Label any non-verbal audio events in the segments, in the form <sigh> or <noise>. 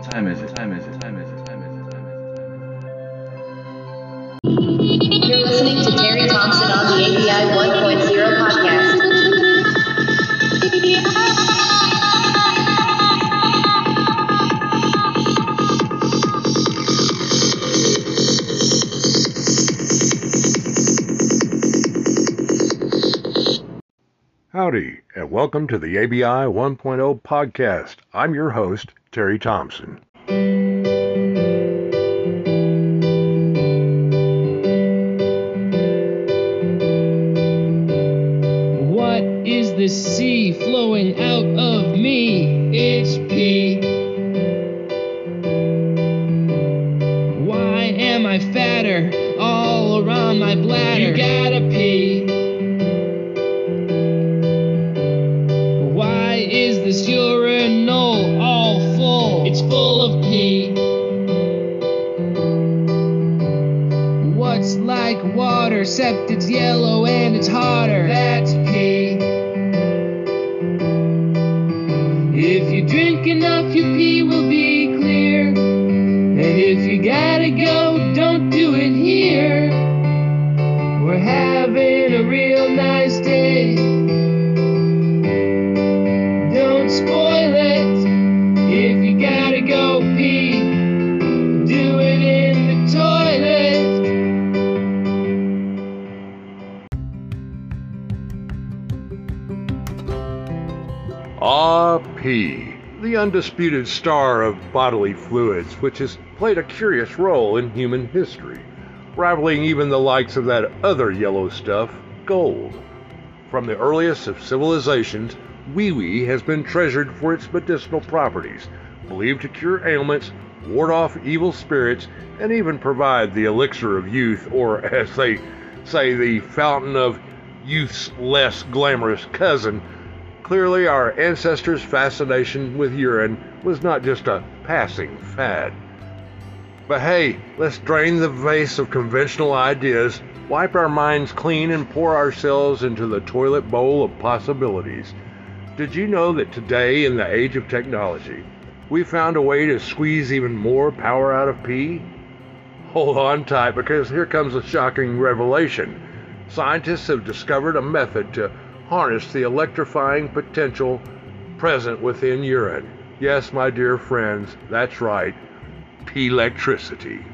What time is it? Time is it? Time is it? Time is it? Time is it? You're listening to Terry Thompson on the ABI 1.0 podcast. Howdy, and welcome to the ABI 1.0 podcast. I'm your host, Terry Thompson. What is the sea flowing out of me? It's pee. Why am I fatter all around my bladder? You gotta pee. Why is this urinal except it's yellow and it's hotter? That's undisputed star of bodily fluids, which has played a curious role in human history, rivaling even the likes of that other yellow stuff, gold. From the earliest of civilizations, wee wee has been treasured for its medicinal properties, believed to cure ailments, ward off evil spirits, and even provide the elixir of youth, or <laughs> as they say, the fountain of youth's less glamorous cousin. Clearly, our ancestors' fascination with urine was not just a passing fad. But hey, let's drain the vase of conventional ideas, wipe our minds clean, and pour ourselves into the toilet bowl of possibilities. Did you know that today, in the age of technology, we found a way to squeeze even more power out of pee? Hold on tight because here comes a shocking revelation. Scientists have discovered a method to harness the electrifying potential present within urine. Yes, my dear friends, that's right, electricity.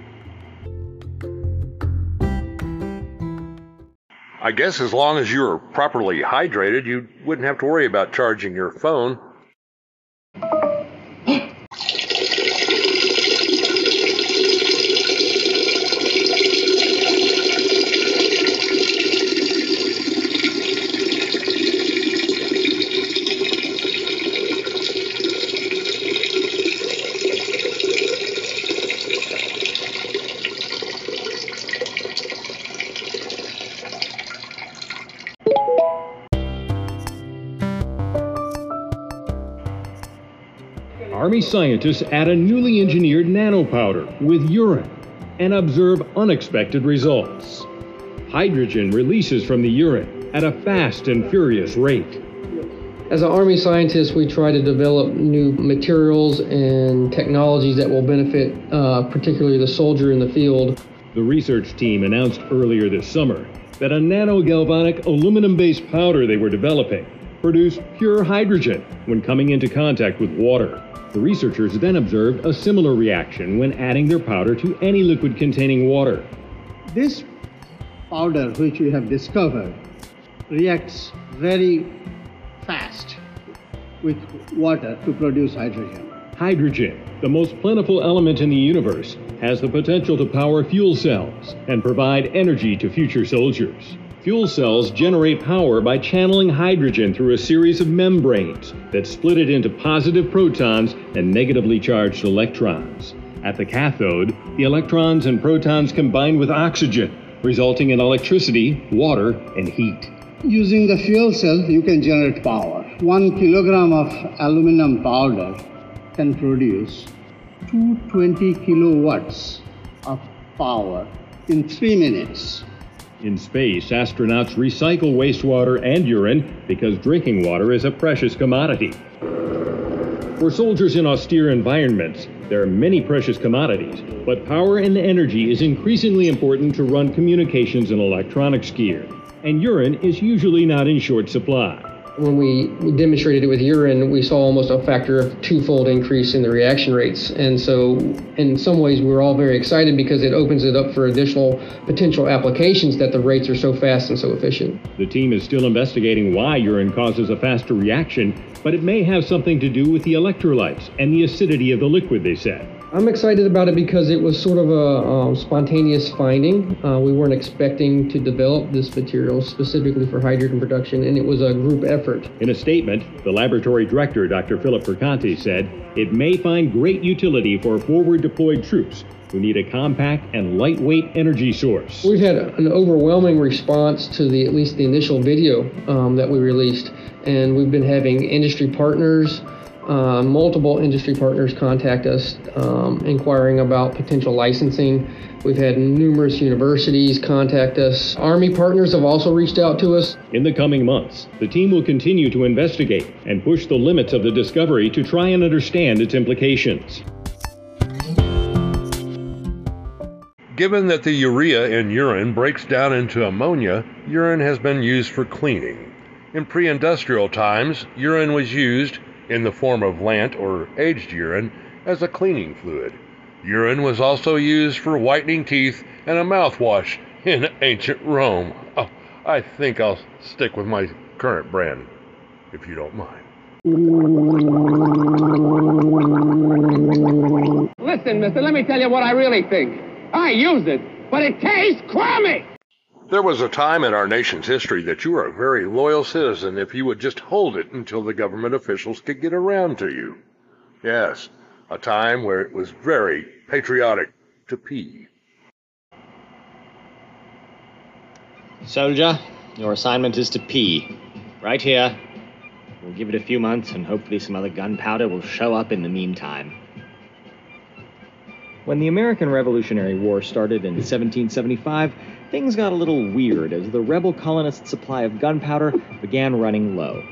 I guess as long as you're properly hydrated, you wouldn't have to worry about charging your phone. Scientists add a newly engineered nanopowder with urine and observe unexpected results. Hydrogen releases from the urine at a fast and furious rate. As an Army scientist, we try to develop new materials and technologies that will benefit uh, particularly the soldier in the field. The research team announced earlier this summer that a nanogalvanic aluminum based powder they were developing produced pure hydrogen when coming into contact with water. The researchers then observed a similar reaction when adding their powder to any liquid containing water. This powder, which we have discovered, reacts very fast with water to produce hydrogen. Hydrogen, the most plentiful element in the universe, has the potential to power fuel cells and provide energy to future soldiers. Fuel cells generate power by channeling hydrogen through a series of membranes that split it into positive protons and negatively charged electrons. At the cathode, the electrons and protons combine with oxygen, resulting in electricity, water, and heat. Using the fuel cell, you can generate power. One kilogram of aluminum powder can produce 220 kilowatts of power in three minutes. In space, astronauts recycle wastewater and urine because drinking water is a precious commodity. For soldiers in austere environments, There are many precious commodities, but power and energy is increasingly important to run communications and electronics gear, and urine is usually not in short supply. When we demonstrated it with urine, we saw almost a factor of twofold increase in the reaction rates. And so, in some ways, we were all very excited because it opens it up for additional potential applications that the rates are so fast and so efficient. The team is still investigating why urine causes a faster reaction, but it may have something to do with the electrolytes and the acidity of the liquid, they said. I'm excited about it because it was sort of a um, spontaneous finding. Uh, we weren't expecting to develop this material specifically for hydrogen production, and it was a group effort. In a statement, the laboratory director, Dr. Philip Perconti, said it may find great utility for forward deployed troops who need a compact and lightweight energy source. We've had an overwhelming response to the at least the initial video um, that we released, and we've been having industry partners. Uh, multiple industry partners contact us um, inquiring about potential licensing. We've had numerous universities contact us. Army partners have also reached out to us. In the coming months, the team will continue to investigate and push the limits of the discovery to try and understand its implications. Given that the urea in urine breaks down into ammonia, urine has been used for cleaning. In pre industrial times, urine was used, in the form of lant or aged urine, as a cleaning fluid. Urine was also used for whitening teeth and a mouthwash in ancient Rome. Oh, I think I'll stick with my current brand, if you don't mind. Listen, mister, let me tell you what I really think. I use it, but it tastes crummy! There was a time in our nation's history that you were a very loyal citizen if you would just hold it until the government officials could get around to you. Yes, a time where it was very patriotic to pee. Soldier, your assignment is to pee. Right here. We'll give it a few months and hopefully some other gunpowder will show up in the meantime. When the American Revolutionary War started in 1775, things got a little weird as the rebel colonists' supply of gunpowder began running low.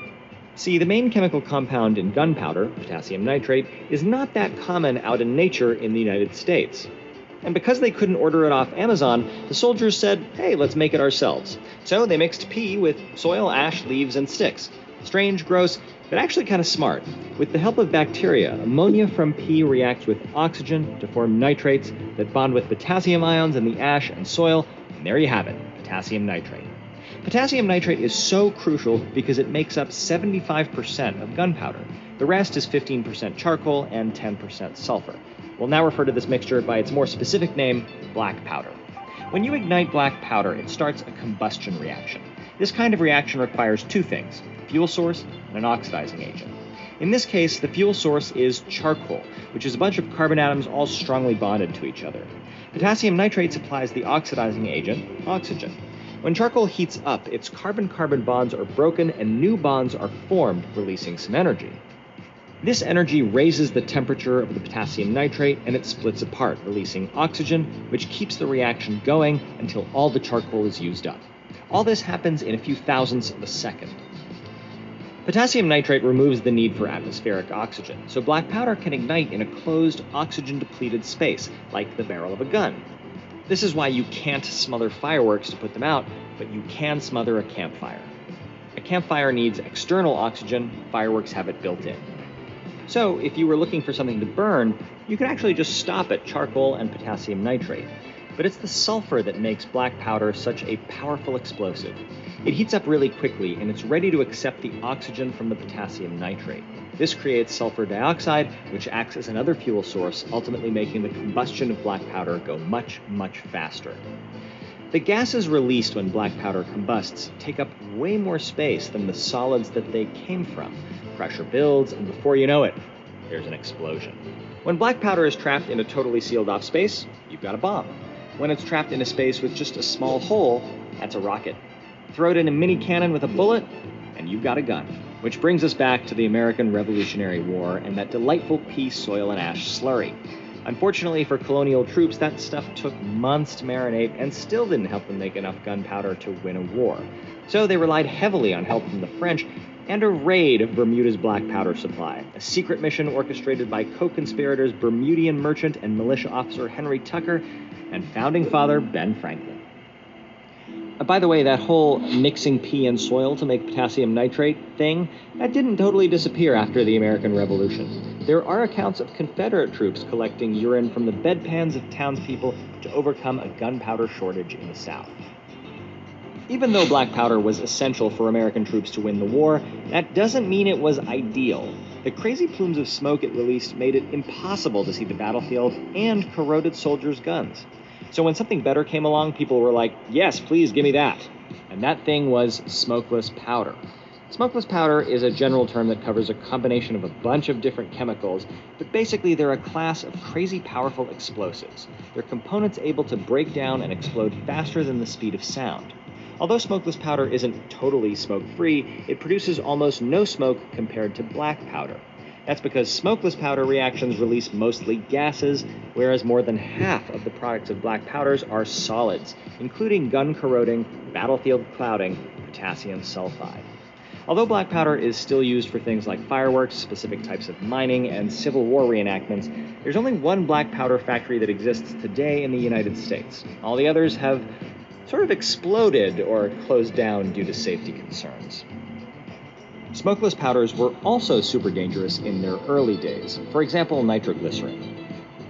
See, the main chemical compound in gunpowder, potassium nitrate, is not that common out in nature in the United States. And because they couldn't order it off Amazon, the soldiers said, hey, let's make it ourselves. So they mixed pee with soil, ash, leaves, and sticks. Strange, gross, but actually kind of smart. With the help of bacteria, ammonia from pee reacts with oxygen to form nitrates that bond with potassium ions in the ash and soil, and there you have it potassium nitrate. Potassium nitrate is so crucial because it makes up 75% of gunpowder. The rest is 15% charcoal and 10% sulfur. We'll now refer to this mixture by its more specific name, black powder. When you ignite black powder, it starts a combustion reaction. This kind of reaction requires two things a fuel source and an oxidizing agent. In this case, the fuel source is charcoal, which is a bunch of carbon atoms all strongly bonded to each other. Potassium nitrate supplies the oxidizing agent, oxygen. When charcoal heats up, its carbon carbon bonds are broken and new bonds are formed, releasing some energy. This energy raises the temperature of the potassium nitrate and it splits apart, releasing oxygen, which keeps the reaction going until all the charcoal is used up. All this happens in a few thousandths of a second. Potassium nitrate removes the need for atmospheric oxygen, so black powder can ignite in a closed, oxygen depleted space, like the barrel of a gun. This is why you can't smother fireworks to put them out, but you can smother a campfire. A campfire needs external oxygen, fireworks have it built in. So, if you were looking for something to burn, you could actually just stop at charcoal and potassium nitrate. But it's the sulfur that makes black powder such a powerful explosive. It heats up really quickly and it's ready to accept the oxygen from the potassium nitrate. This creates sulfur dioxide, which acts as another fuel source, ultimately making the combustion of black powder go much, much faster. The gases released when black powder combusts take up way more space than the solids that they came from. Pressure builds, and before you know it, there's an explosion. When black powder is trapped in a totally sealed off space, you've got a bomb. When it's trapped in a space with just a small hole, that's a rocket. Throw it in a mini cannon with a bullet, and you've got a gun. Which brings us back to the American Revolutionary War and that delightful pee, soil, and ash slurry. Unfortunately for colonial troops, that stuff took months to marinate and still didn't help them make enough gunpowder to win a war. So they relied heavily on help from the French, and a raid of Bermuda's black powder supply, a secret mission orchestrated by co conspirators Bermudian merchant and militia officer Henry Tucker and founding father Ben Franklin. Uh, by the way, that whole mixing pee and soil to make potassium nitrate thing, that didn't totally disappear after the American Revolution. There are accounts of Confederate troops collecting urine from the bedpans of townspeople to overcome a gunpowder shortage in the South. Even though black powder was essential for American troops to win the war, that doesn't mean it was ideal. The crazy plumes of smoke it released made it impossible to see the battlefield and corroded soldiers' guns. So when something better came along, people were like, yes, please give me that. And that thing was smokeless powder. Smokeless powder is a general term that covers a combination of a bunch of different chemicals, but basically they're a class of crazy powerful explosives. They're components able to break down and explode faster than the speed of sound. Although smokeless powder isn't totally smoke free, it produces almost no smoke compared to black powder. That's because smokeless powder reactions release mostly gases, whereas more than half of the products of black powders are solids, including gun corroding, battlefield clouding, potassium sulfide. Although black powder is still used for things like fireworks, specific types of mining, and Civil War reenactments, there's only one black powder factory that exists today in the United States. All the others have sort of exploded or closed down due to safety concerns. Smokeless powders were also super dangerous in their early days. For example, nitroglycerin.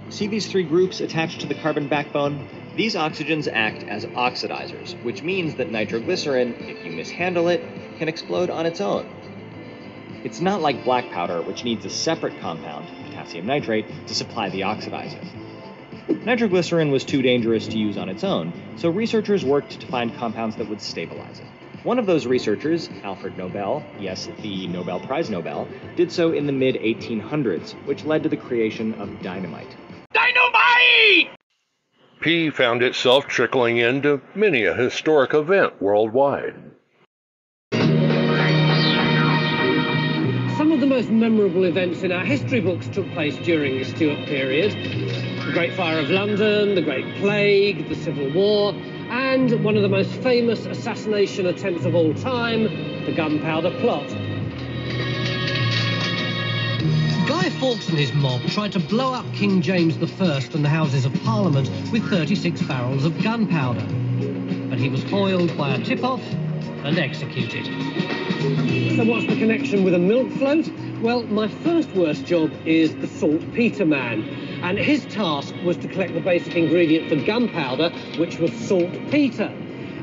See these three groups attached to the carbon backbone? These oxygens act as oxidizers, which means that nitroglycerin, if you mishandle it, can explode on its own. It's not like black powder, which needs a separate compound, potassium nitrate, to supply the oxidizer. Nitroglycerin was too dangerous to use on its own, so researchers worked to find compounds that would stabilize it. One of those researchers, Alfred Nobel, yes, the Nobel Prize Nobel, did so in the mid 1800s, which led to the creation of dynamite. Dynamite! P found itself trickling into many a historic event worldwide. Some of the most memorable events in our history books took place during the Stuart period. The Great Fire of London, the Great Plague, the Civil War, and one of the most famous assassination attempts of all time, the Gunpowder Plot. Guy Fawkes and his mob tried to blow up King James I and the Houses of Parliament with 36 barrels of gunpowder. But he was foiled by a tip-off and executed. So what's the connection with a milk float? Well, my first worst job is the saltpeter man. And his task was to collect the basic ingredient for gunpowder, which was saltpeter.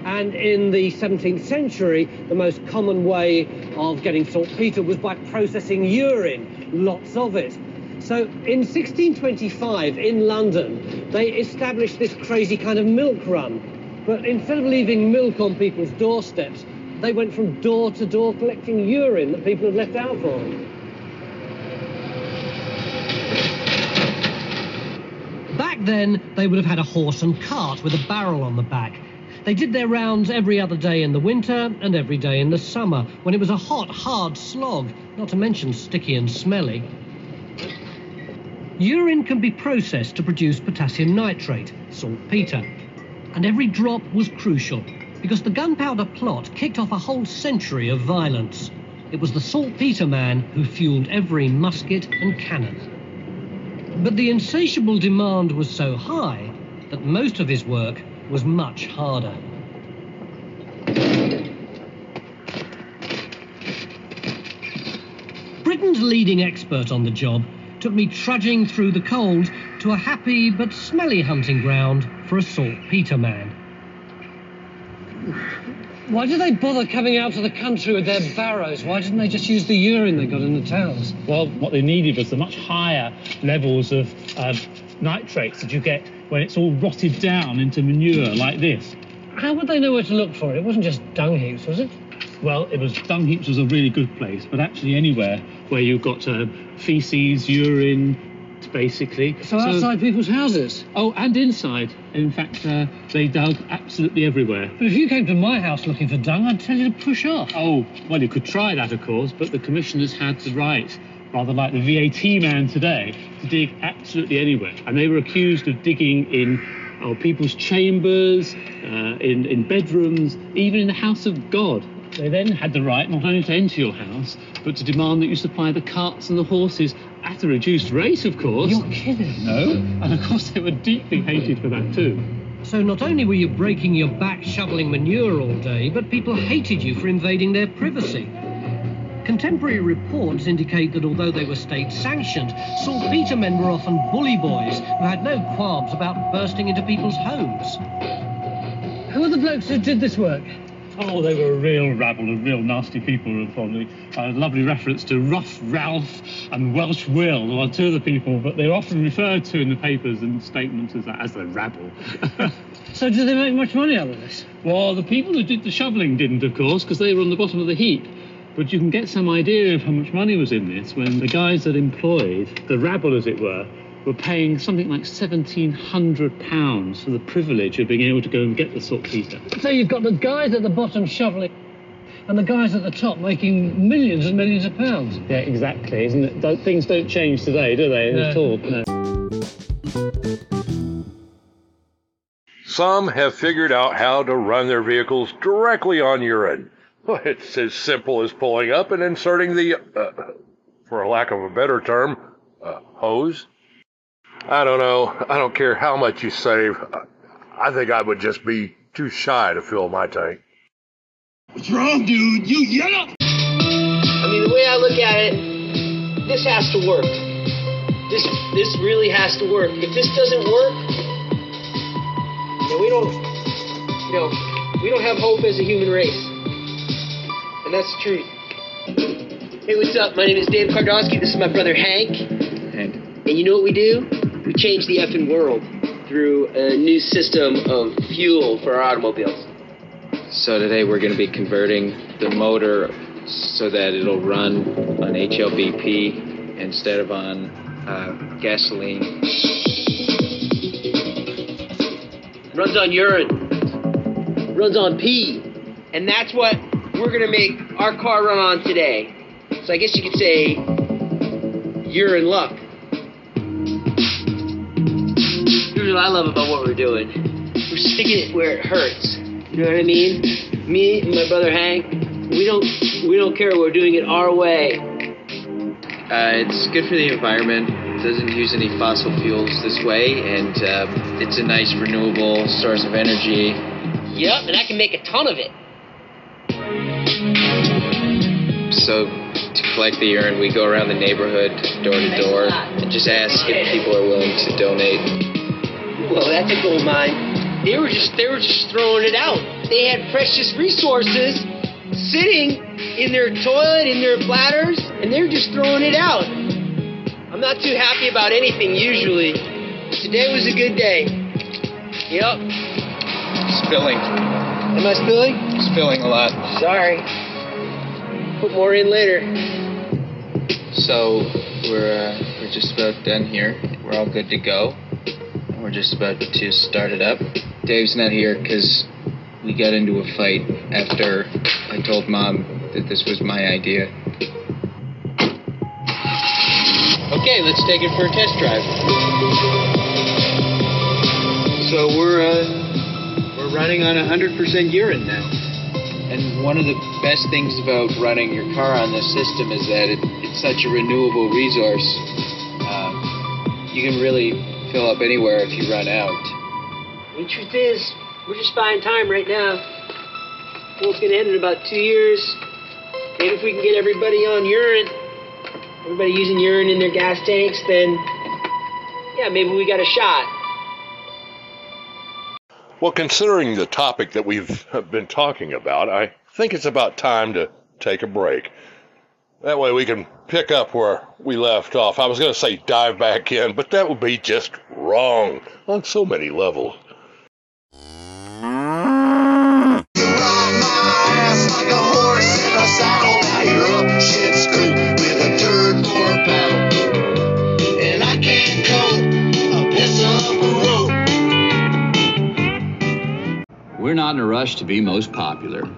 And in the 17th century, the most common way of getting saltpeter was by processing urine, lots of it. So in 1625 in London, they established this crazy kind of milk run. But instead of leaving milk on people's doorsteps, they went from door to door collecting urine that people had left out for them. Then, they would have had a horse and cart with a barrel on the back. They did their rounds every other day in the winter and every day in the summer, when it was a hot, hard slog, not to mention sticky and smelly. Urine can be processed to produce potassium nitrate, saltpeter, and every drop was crucial because the gunpowder plot kicked off a whole century of violence. It was the saltpeter man who fueled every musket and cannon. But the insatiable demand was so high that most of his work was much harder. Britain's leading expert on the job took me trudging through the cold to a happy but smelly hunting ground for a saltpeter man. Why did they bother coming out to the country with their barrows? Why didn't they just use the urine they got in the towns? Well, what they needed was the much higher levels of uh, nitrates that you get when it's all rotted down into manure like this. How would they know where to look for it? It wasn't just dung heaps, was it? Well, it was dung heaps was a really good place, but actually anywhere where you've got uh, feces, urine, basically. So, so outside people's houses? Oh, and inside. In fact, uh, they dug absolutely everywhere. But if you came to my house looking for dung, I'd tell you to push off. Oh, well, you could try that, of course, but the commissioners had the right, rather like the VAT man today, to dig absolutely anywhere. And they were accused of digging in oh, people's chambers, uh, in, in bedrooms, even in the house of God. They then had the right not only to enter your house, but to demand that you supply the carts and the horses at a reduced rate, of course. You're kidding. No, and of course they were deeply hated for that too. So not only were you breaking your back shoveling manure all day, but people hated you for invading their privacy. Contemporary reports indicate that although they were state sanctioned, saltpeter men were often bully boys who had no qualms about bursting into people's homes. Who are the blokes who did this work? Oh, they were a real rabble of real nasty people. Probably a uh, lovely reference to Rough Ralph and Welsh Will, who are two of the people, but they're often referred to in the papers and statements as, as the rabble. <laughs> So did they make much money out of this? well, the people who did the shoveling didn't, of course, because they were on the bottom of the heap. But you can get some idea of how much money was in this when the guys that employed, the rabble as it were, were paying something like £1,700 for the privilege of being able to go and get the saltpeter. So you've got the guys at the bottom shoveling and the guys at the top making millions and millions of pounds. Yeah, exactly, isn't it? Don't- Things don't change today, do they, No. at all? No. Some have figured out how to run their vehicles directly on urine. Well, It's as simple as pulling up and inserting the, uh, for a lack of a better term, uh, hose. I don't know. I don't care how much you save. I think I would just be too shy to fill my tank. What's wrong, dude? You yellow. I mean, the way I look at it, this has to work. This this really has to work. If this doesn't work, then we don't, you know, we don't have hope as a human race. And that's the truth. Hey, what's up? My name is Dave Kardowski. This is my brother Hank. Hank. And you know what we do? We changed the effing world through a new system of fuel for our automobiles. So today we're going to be converting the motor so that it'll run on HLBP instead of on uh, gasoline. runs on urine, runs on pee, and that's what we're gonna make our car run on today. So I guess you could say urine luck. What I love about what we're doing. We're sticking it where it hurts. You know what I mean? Me and my brother Hank, we don't we don't care. We're doing it our way. Uh, it's good for the environment. It doesn't use any fossil fuels this way, and uh, it's a nice renewable source of energy. Yep, and I can make a ton of it. So to collect the urine, we go around the neighborhood, door to door, and just ask if people are willing to donate. Well, that's a gold mine. They were just they were just throwing it out. They had precious resources sitting in their toilet, in their bladders, and they're just throwing it out. I'm not too happy about anything usually. Today was a good day. Yep. Spilling. Am I spilling? Spilling a lot. Sorry. Put more in later. So we're uh, we're just about done here. We're all good to go. We're just about to start it up. Dave's not here because we got into a fight after I told mom that this was my idea. Okay, let's take it for a test drive. So we're uh, we're running on 100% urine now. And one of the best things about running your car on this system is that it, it's such a renewable resource. Um, you can really fill up anywhere if you run out. The truth is, we're just buying time right now. World's gonna end in about two years. Maybe if we can get everybody on urine, everybody using urine in their gas tanks, then yeah, maybe we got a shot. Well, considering the topic that we've been talking about, I think it's about time to take a break. That way we can pick up where we left off. I was going to say dive back in, but that would be just wrong on so many levels. We're not in a rush to be most popular.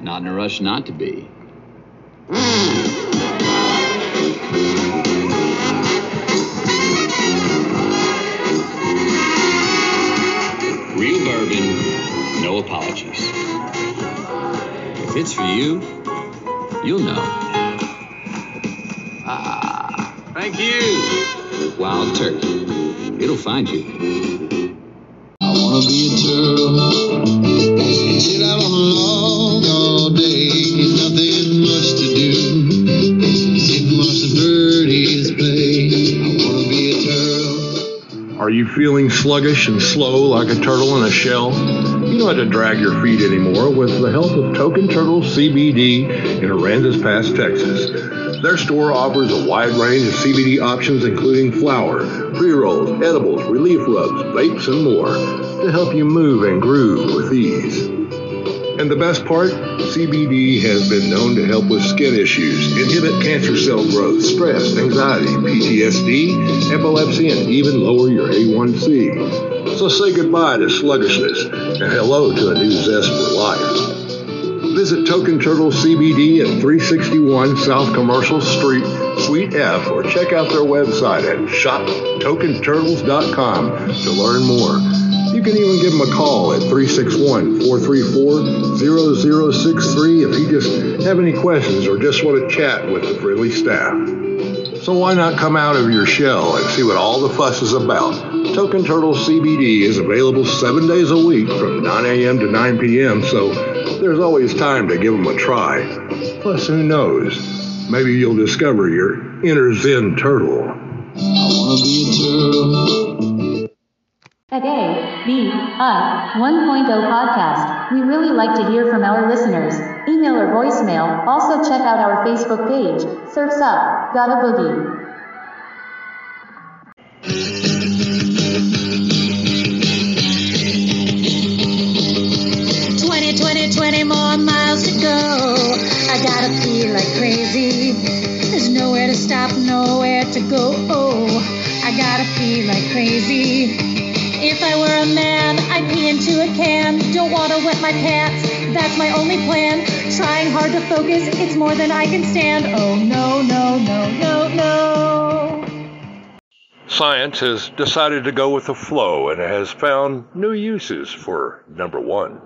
Not in a rush not to be. Real bourbon, no apologies. If it's for you, you'll know. Ah, Thank you. wild turkey. It'll find you. I wanna be a turtle. Feeling sluggish and slow like a turtle in a shell? You don't have to drag your feet anymore with the help of Token Turtle CBD in Aransas Pass, Texas. Their store offers a wide range of CBD options, including flour, pre rolls, edibles, relief rubs, vapes, and more to help you move and groove with ease. And the best part, CBD has been known to help with skin issues, inhibit cancer cell growth, stress, anxiety, PTSD, epilepsy, and even lower your A1C. So say goodbye to sluggishness and hello to a new zest for life. Visit Token Turtle CBD at 361 South Commercial Street, Suite F, or check out their website at shoptokenturtles.com to learn more. You can even give them a call at 361 434 0063 if you just have any questions or just want to chat with the friendly staff. So why not come out of your shell and see what all the fuss is about? Token Turtle CBD is available seven days a week from 9 a.m. to 9 p.m., so there's always time to give them a try. Plus, who knows? Maybe you'll discover your inner Zen turtle. I wanna be a turtle. At A, B, I, 1.0 podcast, we really like to hear from our listeners. Email or voicemail. Also check out our Facebook page. Surfs Up, Got a Boogie. Twenty, twenty, twenty more miles to go. I gotta pee like crazy. There's nowhere to stop, nowhere to go. Oh, I gotta pee like crazy. If I were a man, I'd pee into a can. Don't wanna wet my pants, that's my only plan. Trying hard to focus, it's more than I can stand. Oh no, no, no, no, no. Science has decided to go with the flow and has found new uses for number one.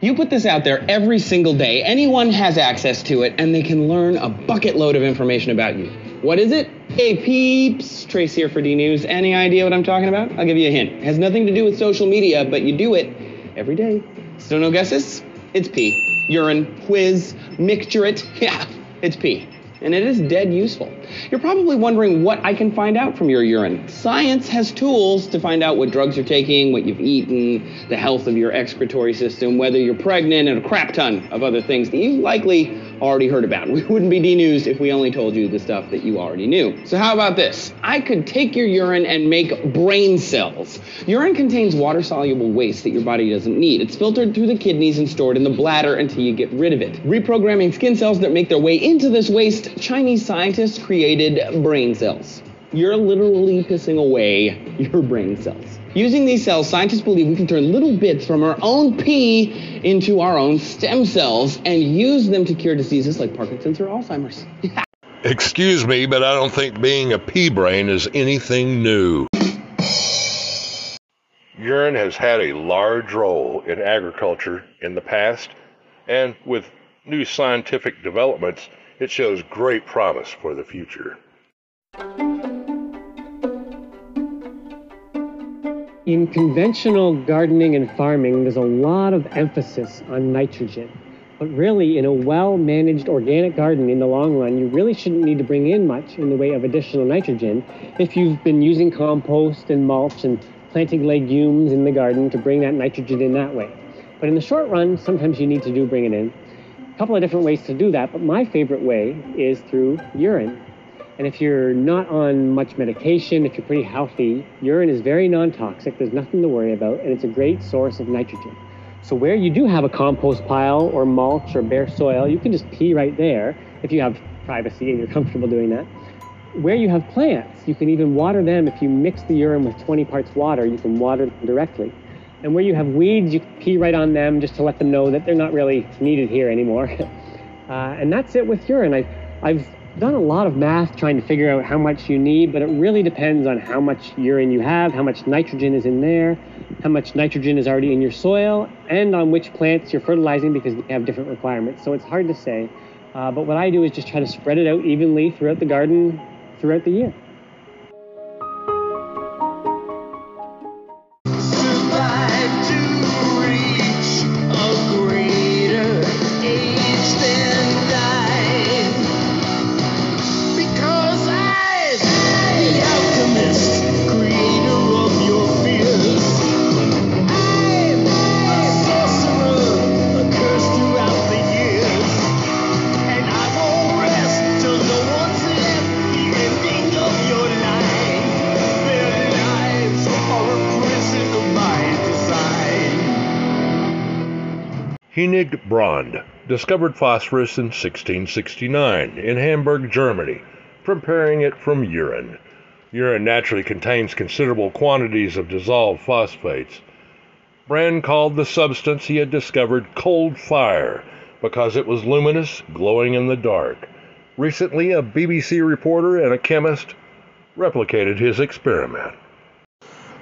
You put this out there every single day. Anyone has access to it, and they can learn a bucket load of information about you. What is it? Hey peeps, Trace here for D News. Any idea what I'm talking about? I'll give you a hint. It has nothing to do with social media, but you do it every day. Still no guesses? It's pee. Urine, whiz, micturate. <laughs> Yeah, it's pee. And it is dead useful. You're probably wondering what I can find out from your urine. Science has tools to find out what drugs you're taking, what you've eaten, the health of your excretory system, whether you're pregnant, and a crap ton of other things that you likely already heard about. <laughs> We wouldn't be D News if we only told you the stuff that you already knew. So, how about this? I could take your urine and make brain cells. Urine contains water soluble waste that your body doesn't need. It's filtered through the kidneys and stored in the bladder until you get rid of it. Reprogramming skin cells that make their way into this waste, Chinese scientists created brain cells. You're literally pissing away your brain cells. Using these cells, scientists believe we can turn little bits from our own pee into our own stem cells and use them to cure diseases like Parkinson's or Alzheimer's. <laughs> Excuse me, but I don't think being a pea brain is anything new. Urine has had a large role in agriculture in the past, and with new scientific developments, it shows great promise for the future. In conventional gardening and farming, there's a lot of emphasis on nitrogen. But really, in a well managed organic garden in the long run, you really shouldn't need to bring in much in the way of additional nitrogen if you've been using compost and mulch and planting legumes in the garden to bring that nitrogen in that way. But in the short run, sometimes you need to do bring it in. A couple of different ways to do that, but my favorite way is through urine. And if you're not on much medication, if you're pretty healthy, urine is very non toxic. There's nothing to worry about, and it's a great source of nitrogen. So, where you do have a compost pile or mulch or bare soil, you can just pee right there if you have privacy and you're comfortable doing that. Where you have plants, you can even water them. If you mix the urine with 20 parts water, you can water them directly. And where you have weeds, you pee right on them just to let them know that they're not really needed here anymore. <laughs> uh, and that's it with urine. I, I've done a lot of math trying to figure out how much you need, but it really depends on how much urine you have, how much nitrogen is in there, how much nitrogen is already in your soil, and on which plants you're fertilizing because they have different requirements. So it's hard to say. Uh, but what I do is just try to spread it out evenly throughout the garden throughout the year. Discovered phosphorus in 1669 in Hamburg, Germany, preparing it from urine. Urine naturally contains considerable quantities of dissolved phosphates. Brand called the substance he had discovered cold fire because it was luminous, glowing in the dark. Recently, a BBC reporter and a chemist replicated his experiment.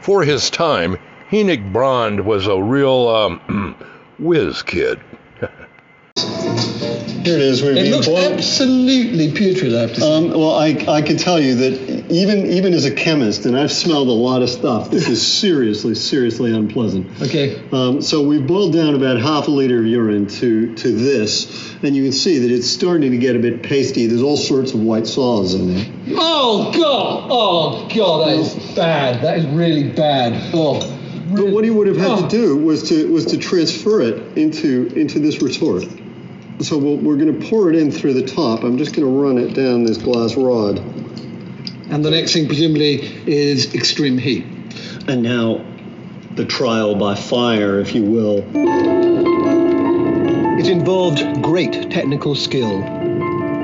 For his time, Hennig Brand was a real um, <clears throat> whiz kid. Here it is. We're It looks absolutely putrid, I have to say. Um, well, I, I can tell you that even even as a chemist, and I've smelled a lot of stuff, this is <laughs> seriously, seriously unpleasant. Okay. Um, so we've boiled down about half a liter of urine to, to this, and you can see that it's starting to get a bit pasty. There's all sorts of white solids in there. Oh, God! Oh, God, that is bad. That is really bad. Oh. But what he would have had to do was to was to transfer it into into this retort. So we'll, we're going to pour it in through the top. I'm just going to run it down this glass rod. And the next thing, presumably, is extreme heat. And now, the trial by fire, if you will. It involved great technical skill,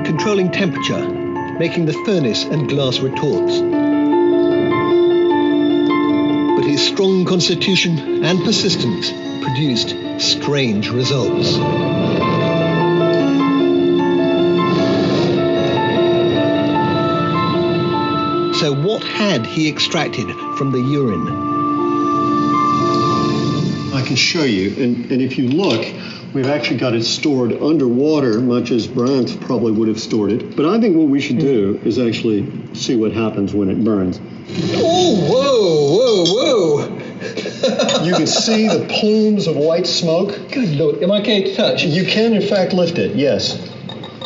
controlling temperature, making the furnace and glass retorts. But his strong constitution and persistence produced strange results. What had he extracted from the urine? I can show you. And, and if you look, we've actually got it stored underwater, much as Brand probably would have stored it. But I think what we should do is actually see what happens when it burns. Oh, whoa, whoa, whoa! <laughs> you can see the plumes of white smoke. Good lord, am I okay to touch? You can, in fact, lift it, yes.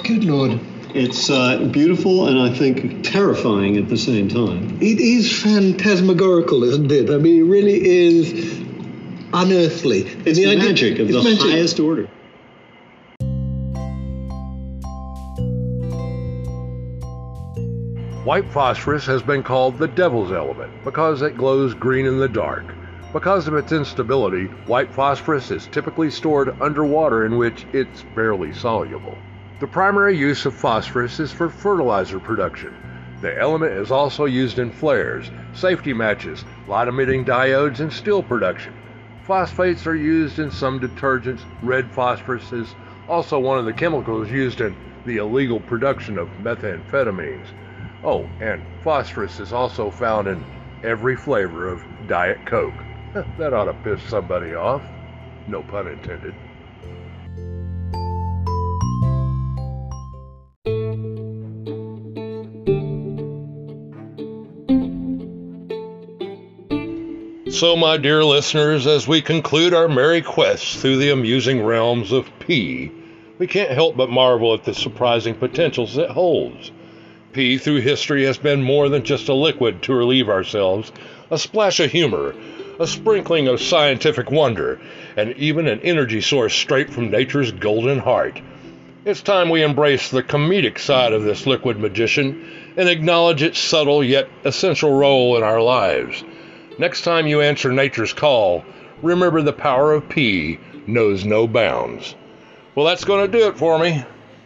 Good lord. It's uh, beautiful and I think terrifying at the same time. It is phantasmagorical, isn't it? I mean, it really is unearthly. It's The idea- magic of it's the magic. highest order. White phosphorus has been called the devil's element because it glows green in the dark. Because of its instability, white phosphorus is typically stored underwater in which it's barely soluble. The primary use of phosphorus is for fertilizer production. The element is also used in flares, safety matches, light emitting diodes, and steel production. Phosphates are used in some detergents. Red phosphorus is also one of the chemicals used in the illegal production of methamphetamines. Oh, and phosphorus is also found in every flavor of Diet Coke. <laughs> that ought to piss somebody off. No pun intended. So, my dear listeners, as we conclude our merry quest through the amusing realms of P, we can't help but marvel at the surprising potentials it holds. P through history has been more than just a liquid to relieve ourselves, a splash of humor, a sprinkling of scientific wonder, and even an energy source straight from nature's golden heart. It's time we embrace the comedic side of this liquid magician and acknowledge its subtle yet essential role in our lives. Next time you answer nature's call, remember the power of P knows no bounds. Well, that's going to do it for me.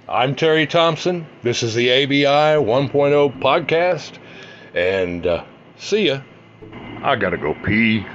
I'm Terry Thompson. This is the ABI 1.0 podcast, and uh, see ya. I gotta go pee.